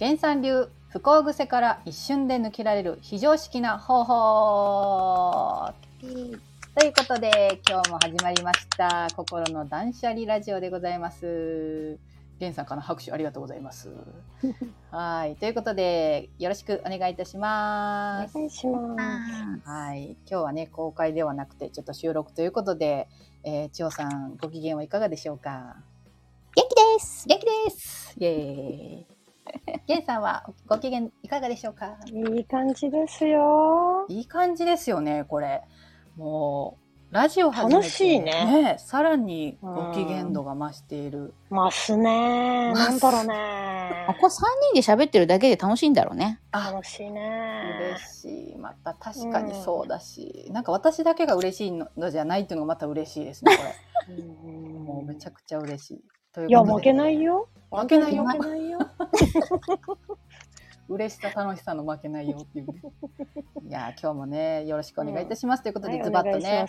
原産流不幸癖から一瞬で抜けられる非常識な方法。ということで今日も始まりました。心の断捨離ラジオでございます。源さんから拍手ありがとうございます。はい。ということでよろしくお願いいたします。お願いします。はい。今日はね公開ではなくてちょっと収録ということで、えー、千代さんご機嫌はいかがでしょうか？元気です。元気です。イエーイ ゲンさんはご機嫌いかがでしょうか？いい感じですよ。いい感じですよね、これ。もう、ラジオ始めて、楽しいねさらにご機嫌度が増している。増すね。なんだろうねあ。これ3人で喋ってるだけで楽しいんだろうね。あ、楽しいね。嬉しい。また確かにそうだし、なんか私だけが嬉しいのじゃないっていうのがまた嬉しいですね、これ。うんもうめちゃくちゃ嬉しい。といういや、負けないよ。負けないよ。負けないよ。嬉しさ楽しさの負けないよ。っていうね。いやー今日もねよろしくお願いいたします、ということで、はいズバッとね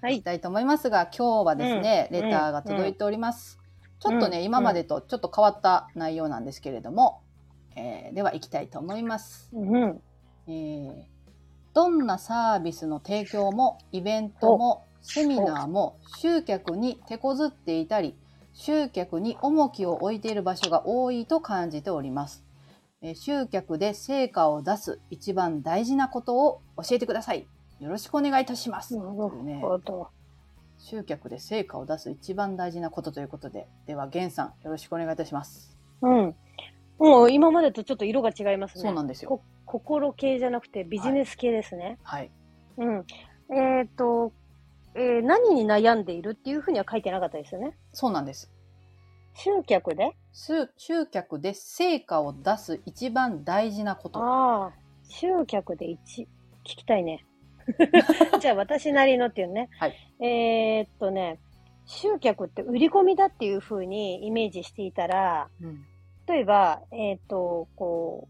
はい。いき。たいと思いますが今日はですね、うん。レターが届いております、ちょっとね、うん。今までとちょっと変わった内容なんですけれども、えーでは行きたいと思います、うん。えーどんなサービスの提供もイベントもセミナーも集客に手こずっていたり集客に重きを置いている場所が多いと感じております。えー集客で成果を出す一番大事なことを教えてください。よろしくお願いいたします。なるほど。集客で成果を出す一番大事なことということで、では、源さん、よろしくお願いいたします。うん。もう今までとちょっと色が違いますね。そうなんですよこ。心系じゃなくてビジネス系ですね。はい。うん。えっ、と、えー何に悩んでいるっていうふうには書いてなかったですよね。そうなんです。集客で？す集客で成果を出す一番大事なこと。ああ、集客で1、聞きたいね。じゃあ私なりのっていうね。はいえーっとね、集客って売り込みだっていうふうにイメージしていたら、うん。例えば、えーっと、こ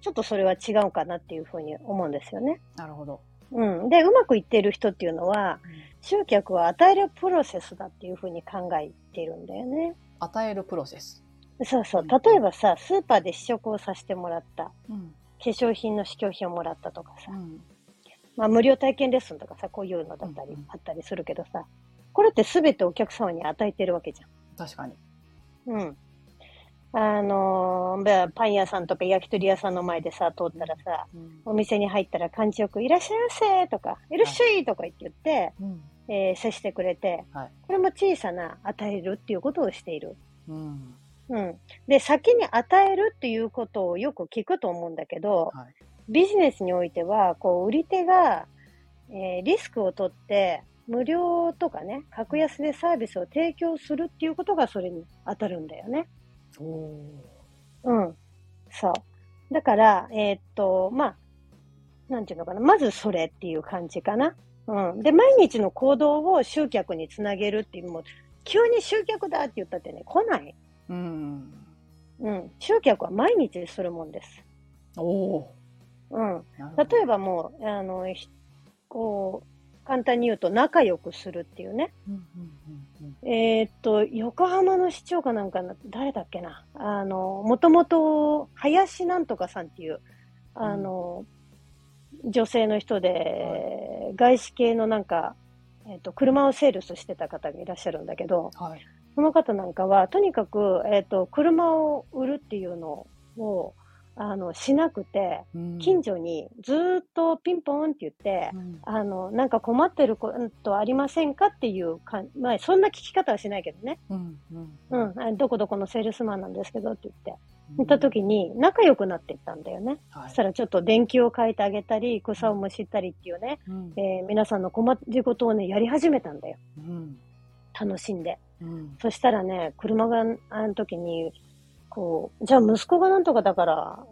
う、ちょっとそれは違うかなっていうふうに思うんですよね。なるほど。うん。で、うまくいっている人っていうのは、集客は与えるプロセスだっていうふうに考えているんだよね。与えるプロセス。そうそう。うん例えばさ、スーパーで試食をさせてもらった。うん。化粧品の試供品をもらったとかさ。うん。まあ、無料体験レッスンとかさ、こういうのだったりうんうんあったりするけどさ、これって全てお客様に与えてるわけじ確かに。ゃん。うん。あのパン屋さんとか焼き鳥屋さんの前でさ、通ったらさ、うん。お店に入ったら感じよく、いらっしゃいませとか、いらっしゃいとか言って言って、うん。えー接してくれて、はい。これも小さな与えるっていうことをしている。うん。うん。で、先に与えるっていうことをよく聞くと思うんだけど、はい。ビジネスにおいては、こう、売り手が、えーリスクを取って、無料とかね、格安でサービスを提供するっていうことがそれに当たるんだよね。うん。そう。だから、えーっと、まあ、なんていうのかな。まずそれっていう感じかな。うん。で、毎日の行動を集客につなげるっていう、もう、急に集客だって言ったってね、来ない。うん。うん。集客は毎日するもんです。おおうん。例えばもう、あの、ひこう、簡単に言うと仲良くするっていうね。うんうんうんうんえーっと、横浜の市長かなんかな、誰だっけな。あの、もともと、林なんとかさんっていう、あの、女性の人で、外資系のなんか、えーっと、車をセールスしてた方がいらっしゃるんだけど、はい。その方なんかは、とにかく、えーっと、車を売るっていうのを、あの、しなくて、うん。近所にずーっとピンポンって言って、うん。あの、なんか困ってることありませんかっていうかん、まあ、そんな聞き方はしないけどね。うんうん。うん、あどこどこのセールスマンなんですけどって。言って、言った時に仲良くなっていったんだよね。はい。そしたらちょっと電気を変えてあげたり、草をむしったりっていうね、うん。えー皆さんの困りごとをね、やり始めたんだよ。うん。楽しんで。うん。そしたらね、車があの時に、こう、じゃあ息子がなんとかだから、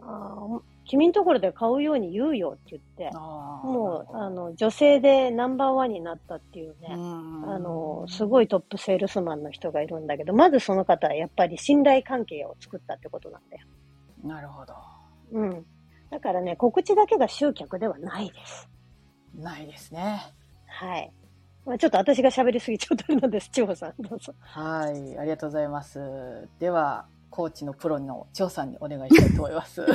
君んところで買うように言うよって言って、もう、あの、女性でナンバーワンになったっていうね、うんあの、すごいトップセールスマンの人がいるんだけど、まずその方はやっぱり信頼関係を作ったってことなんだよ。なるほど。うん。だからね、告知だけが集客ではないです。ないですね。はい。まあ、ちょっと私が喋りすぎちゃったのです、千穂さん、どうぞ。はい、ありがとうございます。では、コーチのプロの張さんにお願いしたいと思います。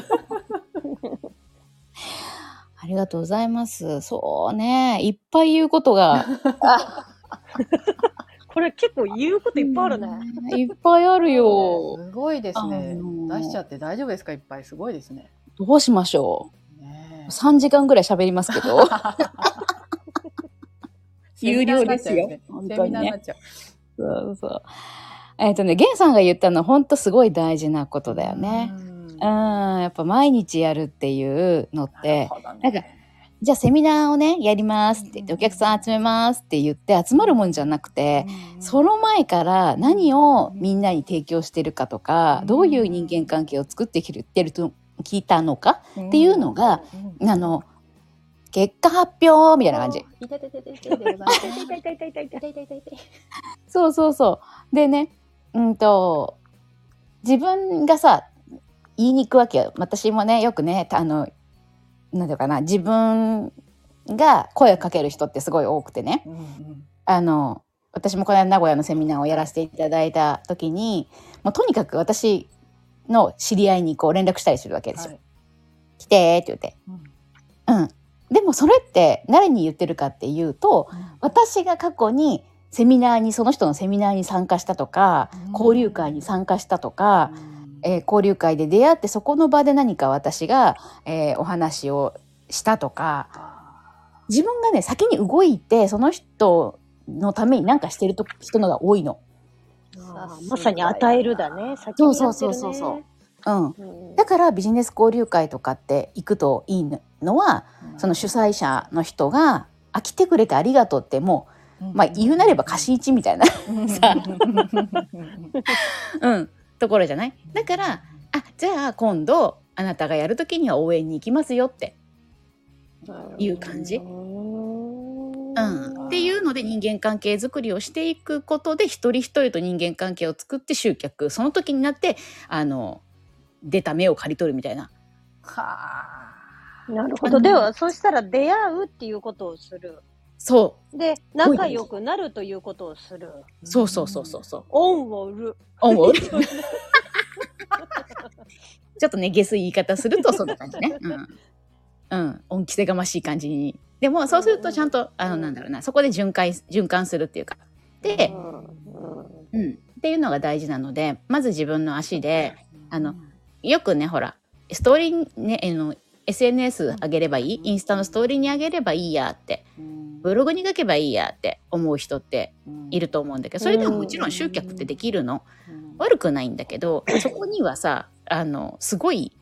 ありがとうございます。そうね。いっぱい言うことが。これ結構言うこといっぱいあるね。いっぱいあるよ。すごいですねあの。ー出しちゃって大丈夫ですか？いっぱい。すごいですね。どうしましょねう。3時間ぐらい喋りますけど。有料ですよセ本当にねミナーになっちゃう。そうそう。えっ、とね、ゲンさんが言ったの本当すごい大事なことだよね。うんうん、やっぱ毎日やるっていうのって、ほどねなんかじゃあセミナーをね、やりますって言って、お客さん集めますって言って集まるもんじゃなくて、その前から何をみんなに提供してるかとか、どういう人間関係を作ってきてると聞いたのかっていうのが、あの、結果発表みたいな感じ。。そうそうそう。でね、うんと、自分がさ、言いに行くわけよ。私もね、よくね、あの、なんていうかな、自分が声をかける人ってすごい多くてね。うんうんあの、私もこの間名古屋のセミナーをやらせていただいた時に、もうとにかく私の知り合いにこう連絡したりするわけですよ。はい来てーって言って。うんうん。でもそれって誰に言ってるかっていうと、私が過去にセミナーにその人のセミナーに参加したとか、うん。交流会に参加したとか、えー交流会で出会ってそこの場で何か私が、えーお話をしたとか自分がね先に動いてその人のために何かしてると人のが多いの。まさに与えるだね。先そう。にねそうそうそう。そう。うん、うん。だからビジネス交流会とかって行くといいのはその主催者の人が「あ来てくれてありがとう」ってもう、まあ、言うなれば貸し一みたいなさ。うん、ところじゃない？だからあじゃあ今度あなたがやる時には応援に行きますよって、いう感じ。うん。うん、っていうので人間関係づくりをしていくことで一人一人と人間関係を作って集客。その時になってあの出た目を刈り取るみたいな。はあ。なるほど。では、そしたら出会うっていうことをする。そで、仲良くなるということをする。うそうそうそうそうそう恩を売る。思う ちょっとね下水言い方するとそんな感じね。うん。うん。恩着せがましい感じに。でもそうするとちゃんと、あのなんだろうなそこで循環循環するっていうか。で、うんうん。っていうのが大事なのでまず自分の足であのよくねほらストーリーねあの SNS 上げればいい？インスタのストーリーに上げればいいやって。ブログに書けばいいやって思う人っていると思うんだけどそれでももちろん集客ってできるの。悪くないんだけど そこにはさあのすごい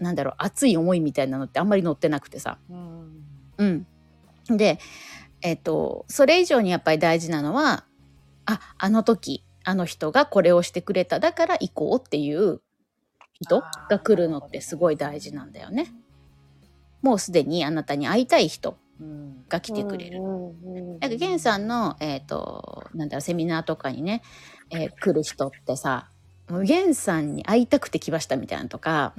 なんだろう熱い思いみたいなのってあんまり載ってなくてさ。うん、でえっ、とそれ以上にやっぱり大事なのはああの時あの人がこれをしてくれただから行こうっていう人が来るのってすごい大事なんだよね。もうすでにあなたに会いたい人が来てくれる。なんかゲンさんの、えっ、と、なんだろう、セミナーとかにね、えー来る人ってさ、もうゲンさんに会いたくて来ましたみたいなのとか、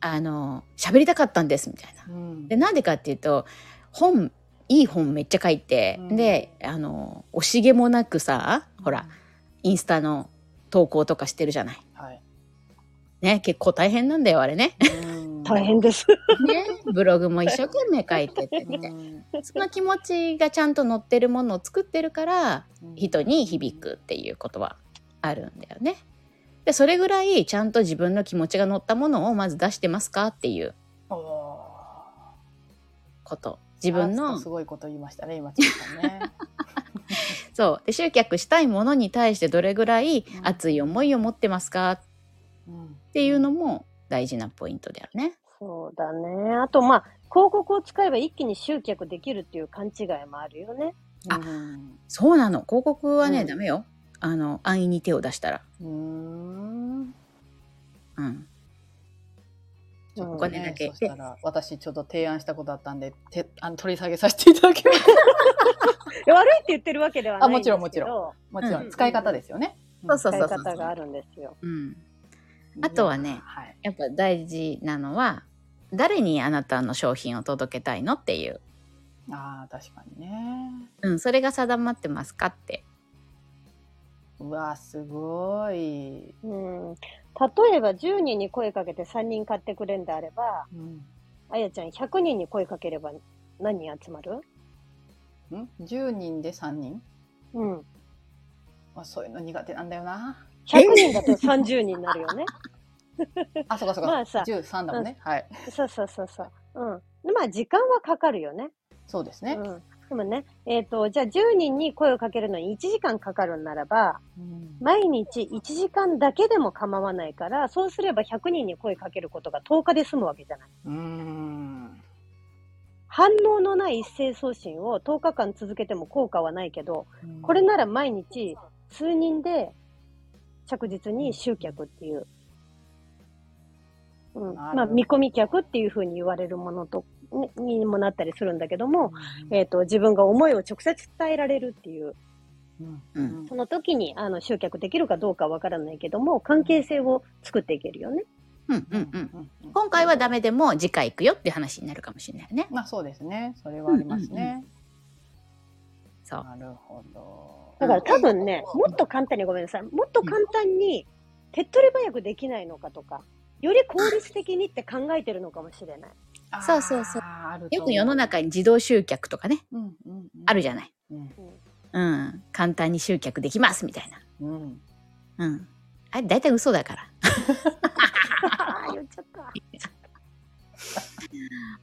あの、喋りたかったんですみたいな。で、なんでかっていうと、本、いい本めっちゃ書いて、うんで、あの、惜しげもなくさ、ほら、インスタの投稿とかしてるじゃない。はいね、結構大変なんだよ、あれね。大変です。ね、ブログも一生懸命書いてってみたいな。その気持ちがちゃんと載ってるものを作ってるから、人に響くっていうことはあるんだよね。でそれぐらいちゃんと自分の気持ちが乗ったものをまず出してますかっていうこと自分のすごいこと言いましたね今ちさんね。そうで集客したいものに対してどれぐらいうん熱い思いを持ってますかっっていうのも大事なポイントだよね。そうだね。あと、まあ、広告を使えば一気に集客できるっていう勘違いもあるよね。あそうなの広告はね、うんダメよあの安易に手を出したら。うんうん、うんお金だけそしたら私ちょっと提案したことあったんでてあの取り下げさせていただきます。悪いって言ってるわけではないんですけど。あもちろんももちろうんん使い方ですよね。そうそう使い方があるんですよ。うん、あとはねはい。やっぱ大事なのは誰にあなたの商品を届けたいのっていう、ああ確かにね。うん、それが定まってますかって。うわすごい。うん、例えば10人に声かけて3人買ってくれんであれば、うんあやちゃん100人に声かければ何人集まる？ん ?10 人で3人？うん。まあ、そういうの苦手なんだよな。100人だと30人になるよね。あ、そうかそうか。まあさ13だもんね。はい。そうそうそうそう。うん。でまあ時間はかかるよね。そうですね。うん。でもね、えっ、と、じゃあ10人に声をかけるのに1時間かかるんならば、うん毎日1時間だけでも構わないから、そうすれば100人に声かけることが10日で済むわけじゃない。うーん。反応のない一斉送信を10日間続けても効果はないけど、これなら毎日数人で着実に集客っていう、うん、まあ見込み客っていうふうに言われるものと、ねにもなったりするんだけども、えっ、と、自分が思いを直接伝えられるっていう、うんうんその時にあの集客できるかどうかわからないけども、関係性を作っていけるよね。うんうんうん。今回はダメでも次回行くよって話になるかもしれないよね。まあそうですね。それはありますね。そう。なるほど。だから多分ね、もっと簡単にごめんなさい。もっと簡単に手っ取り早くできないのかとか、より効率的にって考えてるのかもしれない。そうそうそうよく世の中に自動集客とかね、うんうんうんあるじゃない。うんうん。簡単に集客できますみたいな。うんうん。あれ、大体嘘だから。ああ、言っちゃった。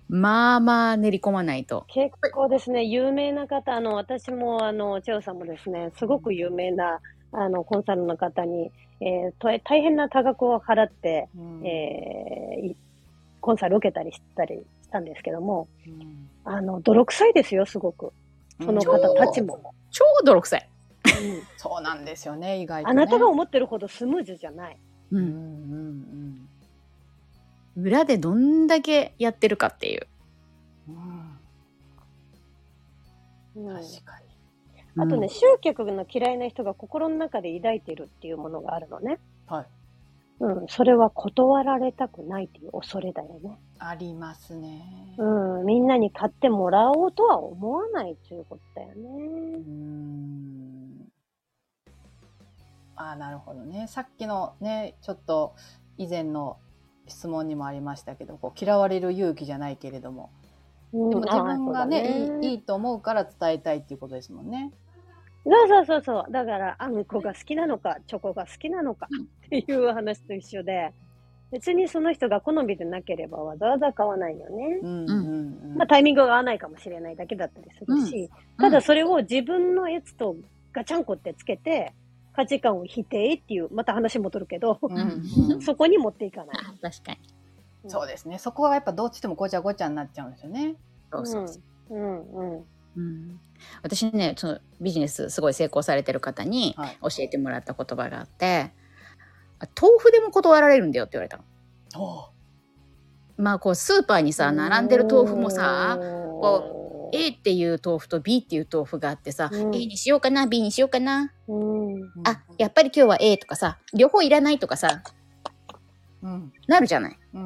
まあまあ練り込まないと。結構ですね、有名な方、あの、私も、あの、チェオさんもですね、すごく有名な、あの、コンサルの方に、えーと大変な多額を払って、うんえーいコンサル受けたりしたりしたんですけども、うんあの、泥臭いですよ、すごく。その方たちも。超泥臭い。うん そうなんですよね、意外と、ね。あなたが思ってるほどスムーズじゃない。う。うんんうん裏でどんだけやってるかっていう。うん。確かに。あとね、うん集客の嫌いな人が心の中で抱いてるっていうものがあるのね。はい。うん、それは断られたくないっていう恐れだよね。ありますね。うん、みんなに買ってもらおうとは思わないということだようね。ん。あーなるほどね。さっきのね、ちょっと以前の質問にもありましたけど、こう嫌われる勇気じゃないけれども、うんでも自分がねあーそうだいい、いいと思うから伝えたいっていうことですもんね。そうそうそうそう。だから、あんこが好きなのか、チョコが好きなのかっていう話と一緒で、別にその人が好みでなければわざわざ買わないよね。うんうんうん。まあタイミングが合わないかもしれないだけだったりするし、ただそれを自分のやつとガチャンコってつけて、価値観を否定っていう、また話戻るけど、うんうん そこに持っていかない。あ 確かに。そうですね。そこはやっぱどっちでもごちゃごちゃになっちゃうんですよね。そうそうそう。うんうん。うん、私ねそのビジネスすごい成功されてる方にはい。教えてもらった言葉があって「あ豆腐でも断られるんだよ」って言われたの。おまあこうスーパーにさ並んでる豆腐もさこ A っていう豆腐と B っていう豆腐があってさ、うん A にしようかな B にしようかな、うん。あやっぱり今日は A とかさ両方いらないとかさうん。なるじゃない？うん。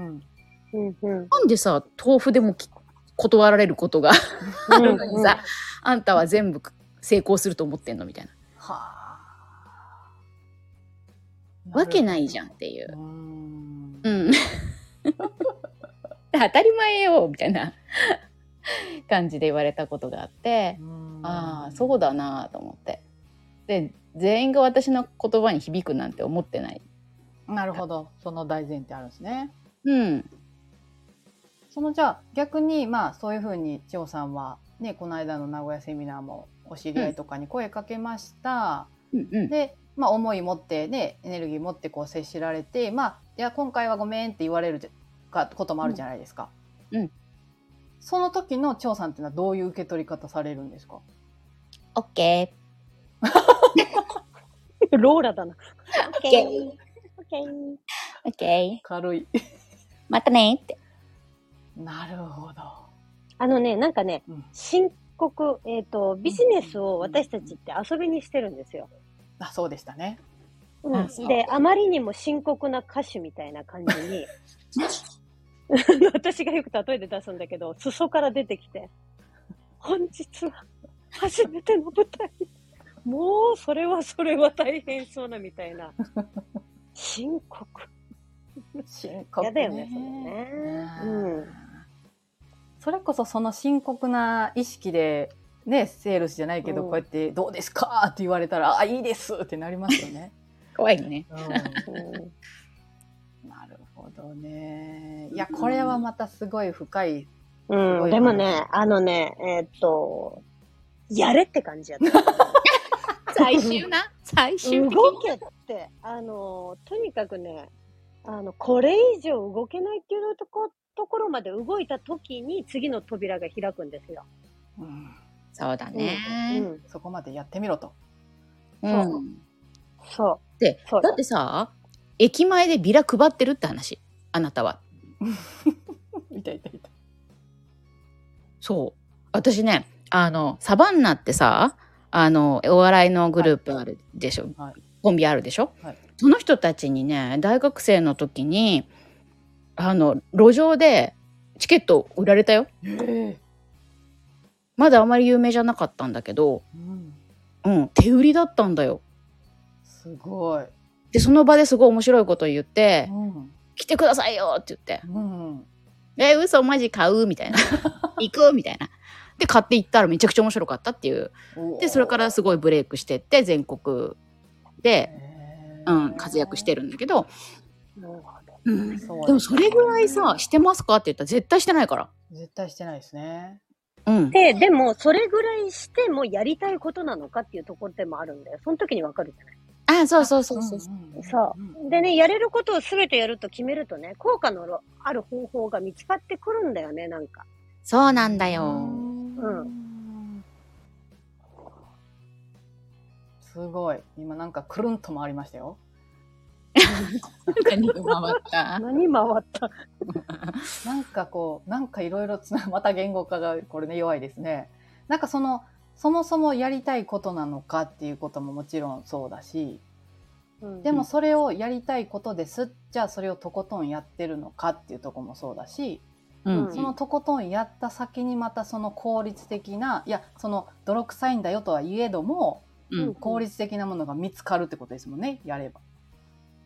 うんうん。なんでさ豆腐でもき断られることがあるのにさ、あんたは全部成功すると思ってんのみたいな。はあ。わけないじゃんっていうう。ん。うん。当たり前よみたいな感じで言われたことがあって、ああそうだなと思ってで全員が私の言葉に響くなんて思ってないなるほど。その大前提あるんですね。うんそのじゃあ逆にまあそういうふうに千代さんはねこの間の名古屋セミナーもお知り合いとかに声かけました。うんうんでまあ思い持ってねエネルギー持ってこう接しられてまあいや今回はごめんって言われるかこともあるじゃないですか。うんうんその時の千代さんっていうのはどういう受け取り方されるんですか？オッケ ローラだな。ーオッケーオッケー。オッケー軽い。またねってなるほど。あのね、なんかね、うん深刻、えっ、と、ビジネスを私たちって遊びにしてるんですよ。あそうでしたね。うんで、あまりにも深刻な歌手みたいな感じに、私がよく例えて出すんだけど、裾から出てきて、本日は初めての舞台。もう、それはそれは大変そうなみたいな。深刻。深刻嫌だよね、それね。うん。それこそその深刻な意識で、ね、セールスじゃないけど、うんこうやって「どうですか?」って言われたら「あいいです」ってなりますよね。怖いね。うん なるほどね。いやこれはまたすごい深い。うん、でもね、あのね、えーっと、やれって感じやった。最終な？最終的動けって、あの、とにかくね、あの、これ以上動けないっていうとこところまで動いた時に次の扉が開くんですよ。うんそうだうね。ん。そこまでやってみろと。うん。そでそう、だってさ、駅前でビラ配ってるって話？あなたは。いたいたいた。そう。私ね、あの、サバンナってさ、あの、お笑いのグループあるでしょ？はいコンビあるでしょ、はいその人たちにね、大学生の時に、あの、路上でチケット売られたよ。えまだあまり有名じゃなかったんだけど、うん、うん、手売りだったんだよ。すごい。で、その場ですごい面白いこと言って、うん来てくださいよって言って、うん、え、嘘マジ買う？みたいな。行くみたいな。で、買って行ったらめちゃくちゃ面白かったっていう。で、それからすごいブレイクしてって、全国で、うん、活躍してる。るんだけど、う。ん、でもそれぐらいさ、してますかって言ったら絶対してないから。絶対してないですね。うん。で、でも、それぐらいしてもやりたいことなのかっていうところでもあるんだよ。その時にわかるじゃない。あ、そうそうそうそう。んんんそう。でね、やれることを全てやると決めるとね、効果のある方法が見つかってくるんだよね、なんか。そうなんだよ。うん。すごい。今なんかくるんと回りましたよ。何が回った何回った？なんかこう、なんかいろいろつな、また言語化がこれね弱いですね。なんかその、そもそもやりたいことなのかっていうことももちろんそうだし、うんでもそれをやりたいことです。じゃあそれをとことんやってるのかっていうところもそうだし、うん。そのとことんやった先にまたその効率的な、いや、その泥臭いんだよとは言えども、うん。効率的なものが見つかるってことですもんね、やれば。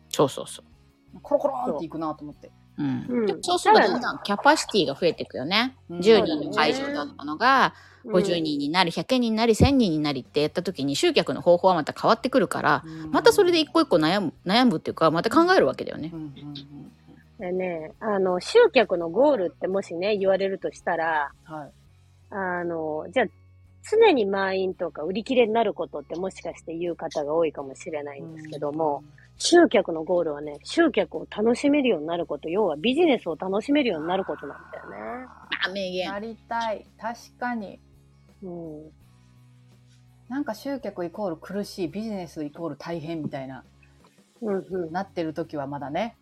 そうそうそう。コロコロンっていくなと思って。うん。そうするとだんだんキャパシティが増えていくよね。うん10人の会場だったのが、50人になり、100人になり、1000人になりってやった時に集客の方法はまた変わってくるから、またそれで一個一個悩む、悩むっていうか、また考えるわけだよねう。んうんでね、あの、集客のゴールってもしね、言われるとしたら、うんはい。あの、じゃあ、常に満員とか売り切れになることってもしかして言う方が多いかもしれないんですけども、集客のゴールはね、集客を楽しめるようになること、要はビジネスを楽しめるようになることなんだよね。あ、名言。なりたい。確かに。うん。なんか集客イコール苦しい、ビジネスイコール大変みたいな、うんうん。なってる時はまだね、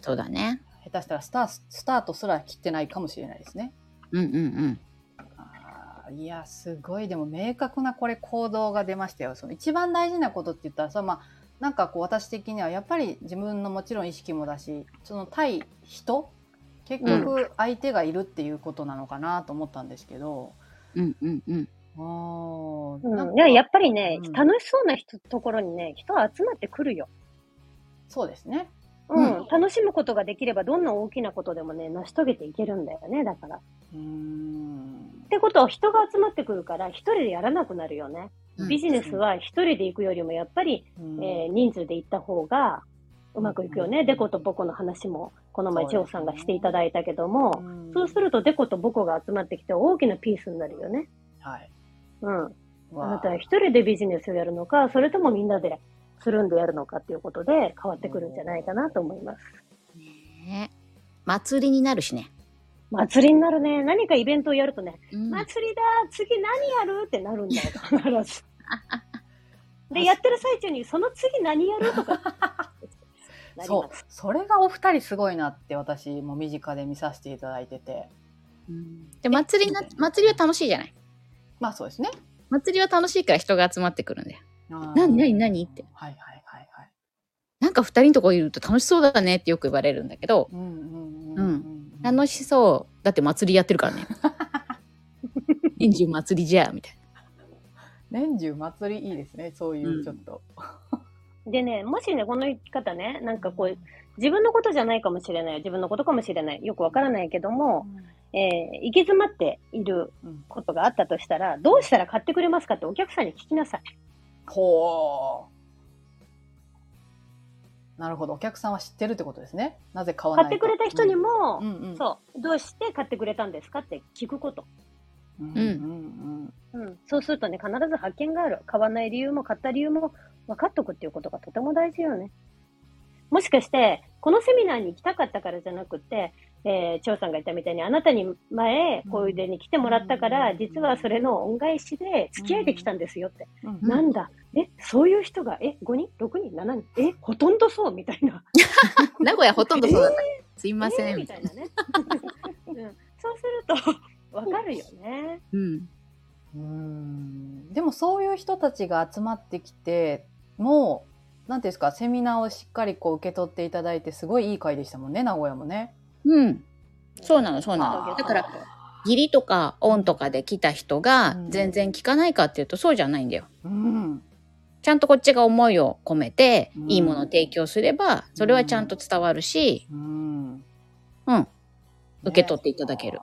そうだね。下手したらスタースタートすら切ってないかもしれないですね。うんうんうん。あーいや、すごい、でも明確なこれ行動が出ましたよ。その一番大事なことって言ったらさ、まあ、なんかこう私的にはやっぱり自分のもちろん意識もだし、その対人結局相手がいるっていうことなのかなと思ったんですけど、うんうんうん。あーうん、なんかいややっぱりね、うん楽しそうな人ところにね、人は集まってくるよ。そうですね。うん、楽しむことができれば、どんな大きなことでもね、成し遂げていけるんだよね、だから。っうーん。てことは、人が集まってくるから、一人でやらなくなるよね。うんビジネスは一人で行くよりも、やっぱり、うんえー人数で行った方がうまくいくよね。うんデコとボコの話も、この前、ジョーさんがしていただいたけども、うんそうするとデコとボコが集まってきて大きなピースになるよね。はい。うん。あなたはわ一人でビジネスをやるのか、それともみんなでするんでやるのかっていうことで変わってくるんじゃないかなと思います。ね祭りになるしね。祭りになるね。何かイベントをやるとね、うん祭りだ次何やるってなるんだよ、必ず。で、やってる最中に、その次何やるとか。そう。それがお二人すごいなって私も身近で見させていただいててで、祭りな、祭りは楽しいじゃない？まあそうですね祭りは楽しいから人が集まってくるんだよ。な何何何って。はいはいはいはい。なんか二人のとこいると楽しそうだねってよく言われるんだけど、うんうんうんうん。楽しそう。だって祭りやってるからね。年中祭りじゃ、みたい年中祭りいいですね。そういうちょっと、でね、もしね、この方ね、なんかこう、自分のことじゃないかもしれない、自分のことかもしれない、よくわからないけども、えー、行き詰まっているうん。ことがあったとしたら、どうしたら買ってくれますかってお客さんに聞きなさい。ほう。なるほど。お客さんは知ってるってことですね。なぜ買わないか買ってくれた人にも、うんうんうんそう、どうして買ってくれたんですかって聞くこと。うんうんうん。そうするとね、必ず発見がある。買わない理由も買った理由も分かっとくっていうことがとても大事よね。もしかして、このセミナーに行きたかったからじゃなくて、えー、張さんが言ったみたいに、あなたに前、こういうでに来てもらったから、うん実はそれの恩返しで付き合いできたんですよって。なんだ？え、そういう人が、え、5人 ?6 人 ?7 人？え、ほとんどそうみたいな。名古屋ほとんどそうだった。すいまえせん、ーみみたいな。ね。うん、そうすると、わかるよね。うん。うんでもそういう人たちが集まってきてもうなんていうんですかセミナーをしっかりこう受け取っていただいてすごいいい回でしたもんね名古屋もね。うん。そうなの、そうなの。だから、義理とかオンとかで来た人がうん全然聞かないかっていうとそうじゃないんだよ。うんちゃんとこっちが思いを込めてうんいいものを提供すればそれはちゃんと伝わるし、うんうん、受け取っていただける。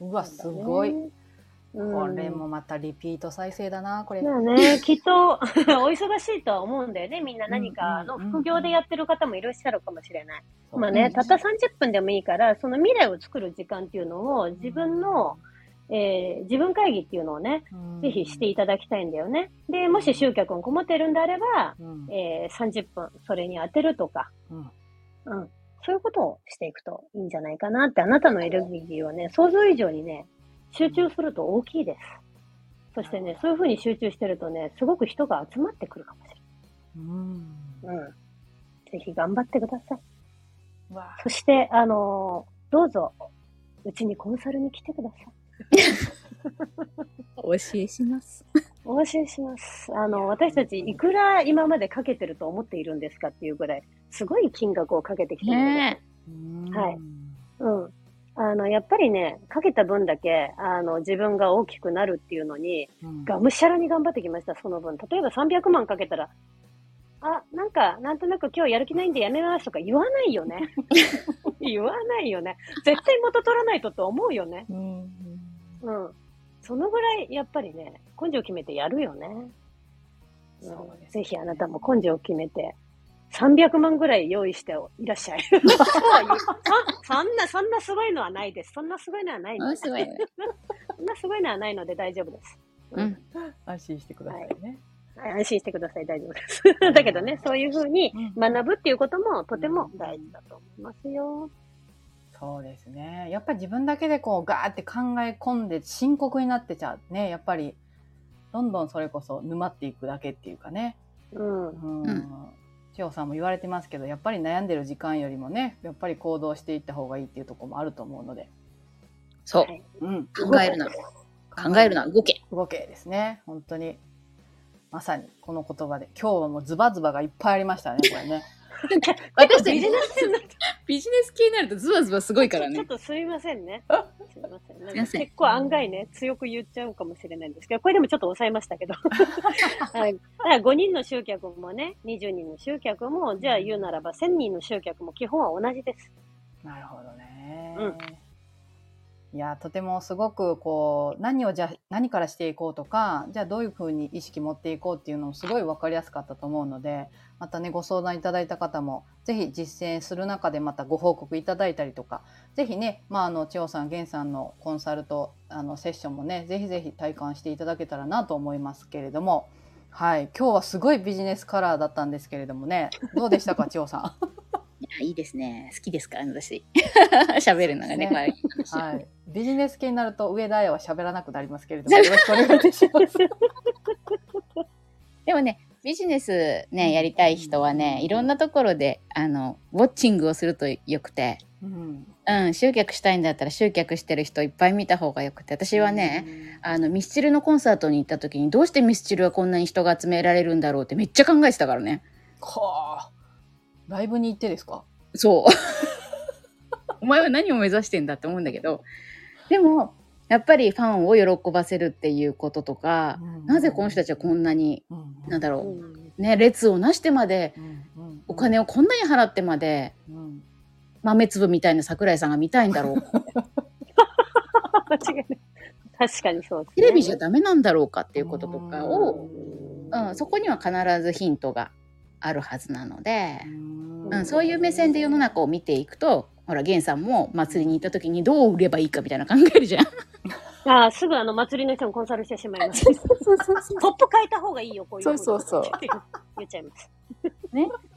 うわすごい、うんこれもまたリピート再生だなこれ。まあね、きっと お忙しいとは思うんだよね。みんな何かの副業でやってる方もいらっしゃるかもしれない。まあね、たった30分でもいいから、その未来を作る時間っていうのを自分の、えー自分会議っていうのをね、うんぜひしていただきたいんだよね。で、もし集客に困ってるんであれば、うんえー30分それに当てるとか、うんうん。そういうことをしていくといいんじゃないかなって、あなたのエネルギーをね、想像以上にね、集中すると大きいです。そしてね、そういうふうに集中してるとね、すごく人が集まってくるかもしうんれない。うん。ぜひ頑張ってください。そして、あのーどうぞ、うちにコンサルに来てください。お教えします。お教えします。あの、私たちいくら今までかけてると思っているんですかっていうぐらい、すごい金額をかけてきてるので、ねうんはいうん。あの、やっぱりね、かけた分だけ、あの、自分が大きくなるっていうのに、うんがむしゃらに頑張ってきました、その分。例えば300万かけたら、あ、なんか、なんとなく今日やる気ないんでやめますとか言わないよね。言わないよね。絶対元取らないとと思うよね。うんうん。そのぐらい、やっぱりね、根性決めてやるよね。うんねぜひあなたも根性を決めて、300万ぐらい用意していらっしゃい。そ そんな、そんなすごいのはないです。そんなすごいのはないのあすごいね。そんなすごいのはないので大丈夫です。うん。安心してくださいね。はい安心してください。大丈夫です。だけどね、そういうふうに学ぶっていうこともとても大事だと思いますよ。そうですね。やっぱり自分だけでこうガーって考え込んで深刻になってちゃうね。やっぱりどんどんそれこそ沼っていくだけっていうかね。うん。うん。うん千代さんも言われてますけど、やっぱり悩んでる時間よりもね、やっぱり行動していった方がいいっていうところもあると思うので。そう。はいうん。考えるな。考えるな。動け。動けですね。本当に。まさにこの言葉で。今日はもうズバズバがいっぱいありましたね、これね。私ビジネスになっビジネス系になるとズバズバすごいからちょっね。とすいませんね。すいません。なん結構案外ね、強く言っちゃうかもしれないんですけど、これでもちょっと抑えましたけど。はい。だから5人の集客もね、20人の集客も、じゃあ言うならば1000人の集客も基本は同じです。なるほどね。うんいやとてもすごくこう何をじゃあ何からしていこうとかじゃあどういうふうに意識持っていこうっていうのもすごい分かりやすかったと思うのでまたねご相談いただいた方もぜひ実践する中でまたご報告いただいたりとかぜひね、まあ、あの千代さん源さんのコンサルとあのセッションもねぜひぜひ体感していただけたらなと思いますけれども。はい、今日はすごいビジネスカラーだったんですけれどもね、どうでしたか、千代さん？いや、いいですね。好きですから、私。喋るのがね、ねいはい、ビジネス系になると上田彩は喋らなくなりますけれども、よろしくお願いいたします。でもね、ビジネスね、やりたい人はね、いろんなところで、あの、ウォッチングをするとよくて、うん、うん、集客したいんだったら集客してる人いっぱい見た方がよくて、私はね、あの、ミスチルのコンサートに行った時に、どうしてミスチルはこんなに人が集められるんだろうってめっちゃ考えてたからね。はあ、ライブに行ってですか？そう。お前は何を目指してんだって思うんだけど、でも、やっぱりファンを喜ばせるっていうこととか、なぜこの人たちはこんなに、うんなんだろう、うんね、列をなしてまで、うんうんお金をこんなに払ってまで、うん豆粒みたいな桜井さんが見たいんだろう。間違いない。確かにそうです、ね。テレビじゃダメなんだろうかっていうこととかを、ううん、そこには必ずヒントがあるはずなので、んうん、そういう目線で世の中を見ていくと、ほら、源さんも祭りに行った時にどう売ればいいかみたいな考えるじゃん。ああ、すぐあの祭りの人にコンサルしてしまいます。ポップ変えた方がいいよ、こういうことそうそうそう言っちゃいます。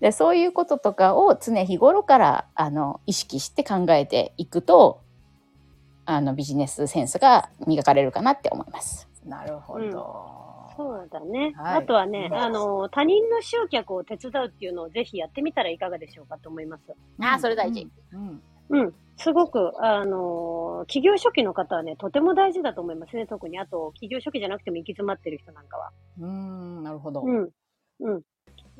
でそういうこととかを常日頃からあの意識して考えていくとあのビジネスセンスが磨かれるかなって思います。なるほど。そうだね。はいあとはね、あの、他人の集客を手伝うっていうのをぜひやってみたらいかがでしょうかと思います。あーそれ大事。うん。うん。すごく、あの、企業初期の方はね、とても大事だと思いますね。特に、あと、企業初期じゃなくても行き詰まってる人なんかは。うん、なるほど。うん。うん。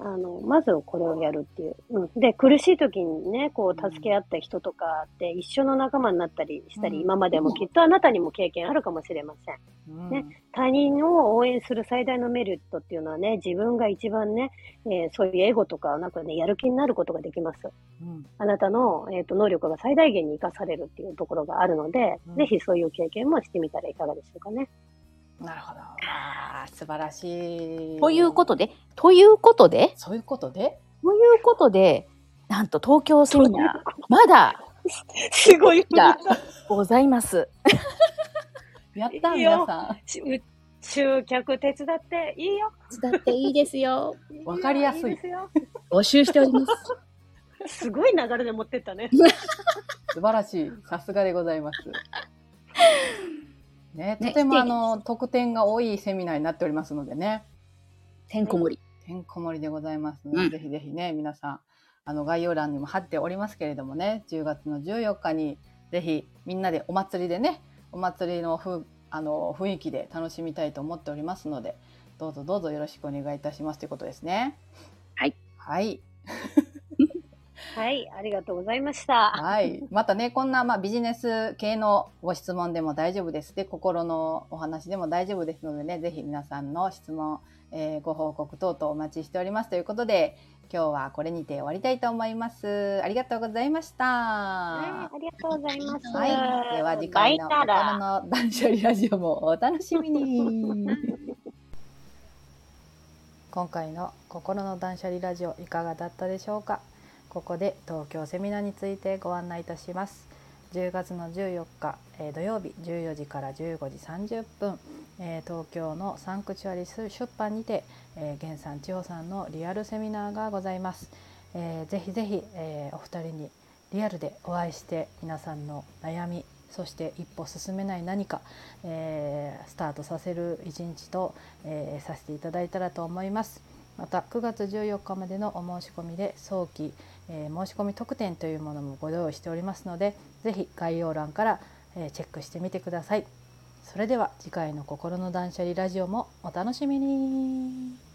あの、まずこれをやるっていう。うん。で、苦しい時にね、こう、助け合った人とかって一緒の仲間になったりしたり、うん今までもきっとあなたにも経験あるかもしれません。うんね他人を応援する最大のメリットっていうのはね、自分が一番ね、えーそういうエゴとか、なんかね、やる気になることができます。うんあなたの、えー、と能力が最大限に活かされるっていうところがあるので、うんぜひそういう経験もしてみたらいかがでしょうかね。なるほど。ああ、素晴らしい。ということで、ということで、そういうことで？ということで、なんと東京セミナー、まだすごいがございます。やったいいよ皆さしう集客手伝っていいよ。伝っていいですよ。わかりやすいいですよ。募集しております。すごい流れで持ってったね。ん。素晴らしい。さすがでございます。ね、とねてもあの、特典が多いセミナーになっておりますのでね。てんこ盛り。てんこ盛りでございますので、うんぜひぜひね、皆さん、あの、概要欄にも貼っておりますけれどもね、10月の14日に、ぜひみんなでお祭りでね、お祭りのふあの雰囲気で楽しみたいと思っておりますので、どうぞどうぞよろしくお願いいたしますということですね。はい。はい。はい、ありがとうございました。はい。またね、こんな、まあ、ビジネス系のご質問でも大丈夫です。で、心のお話でも大丈夫ですのでね、ぜひ皆さんの質問、えーご報告等々お待ちしておりますということで、今日はこれにて終わりたいと思います。ありがとうございました。はい、ありがとうございます。はい。では次回のバイタラ心の断捨離ラジオもお楽しみに。今回の心の断捨離ラジオいかがだったでしょうか？ここで東京セミナーについてご案内いたします。10月の14日、えー土曜日14時から15時30分、えー東京のサンクチュアリス出版にて、えー、源さん千穂さんのリアルセミナーがございます、えーぜひぜひ、えーお二人にリアルでお会いして皆さんの悩みそして一歩進めない何か、えースタートさせる一日と、えーさせていただいたらと思います。また9月14日までのお申し込みで早期、えー申し込み特典というものもご用意しておりますので是非概要欄から、えチェックしてみてください。それでは次回の心の断捨離ラジオもお楽しみに。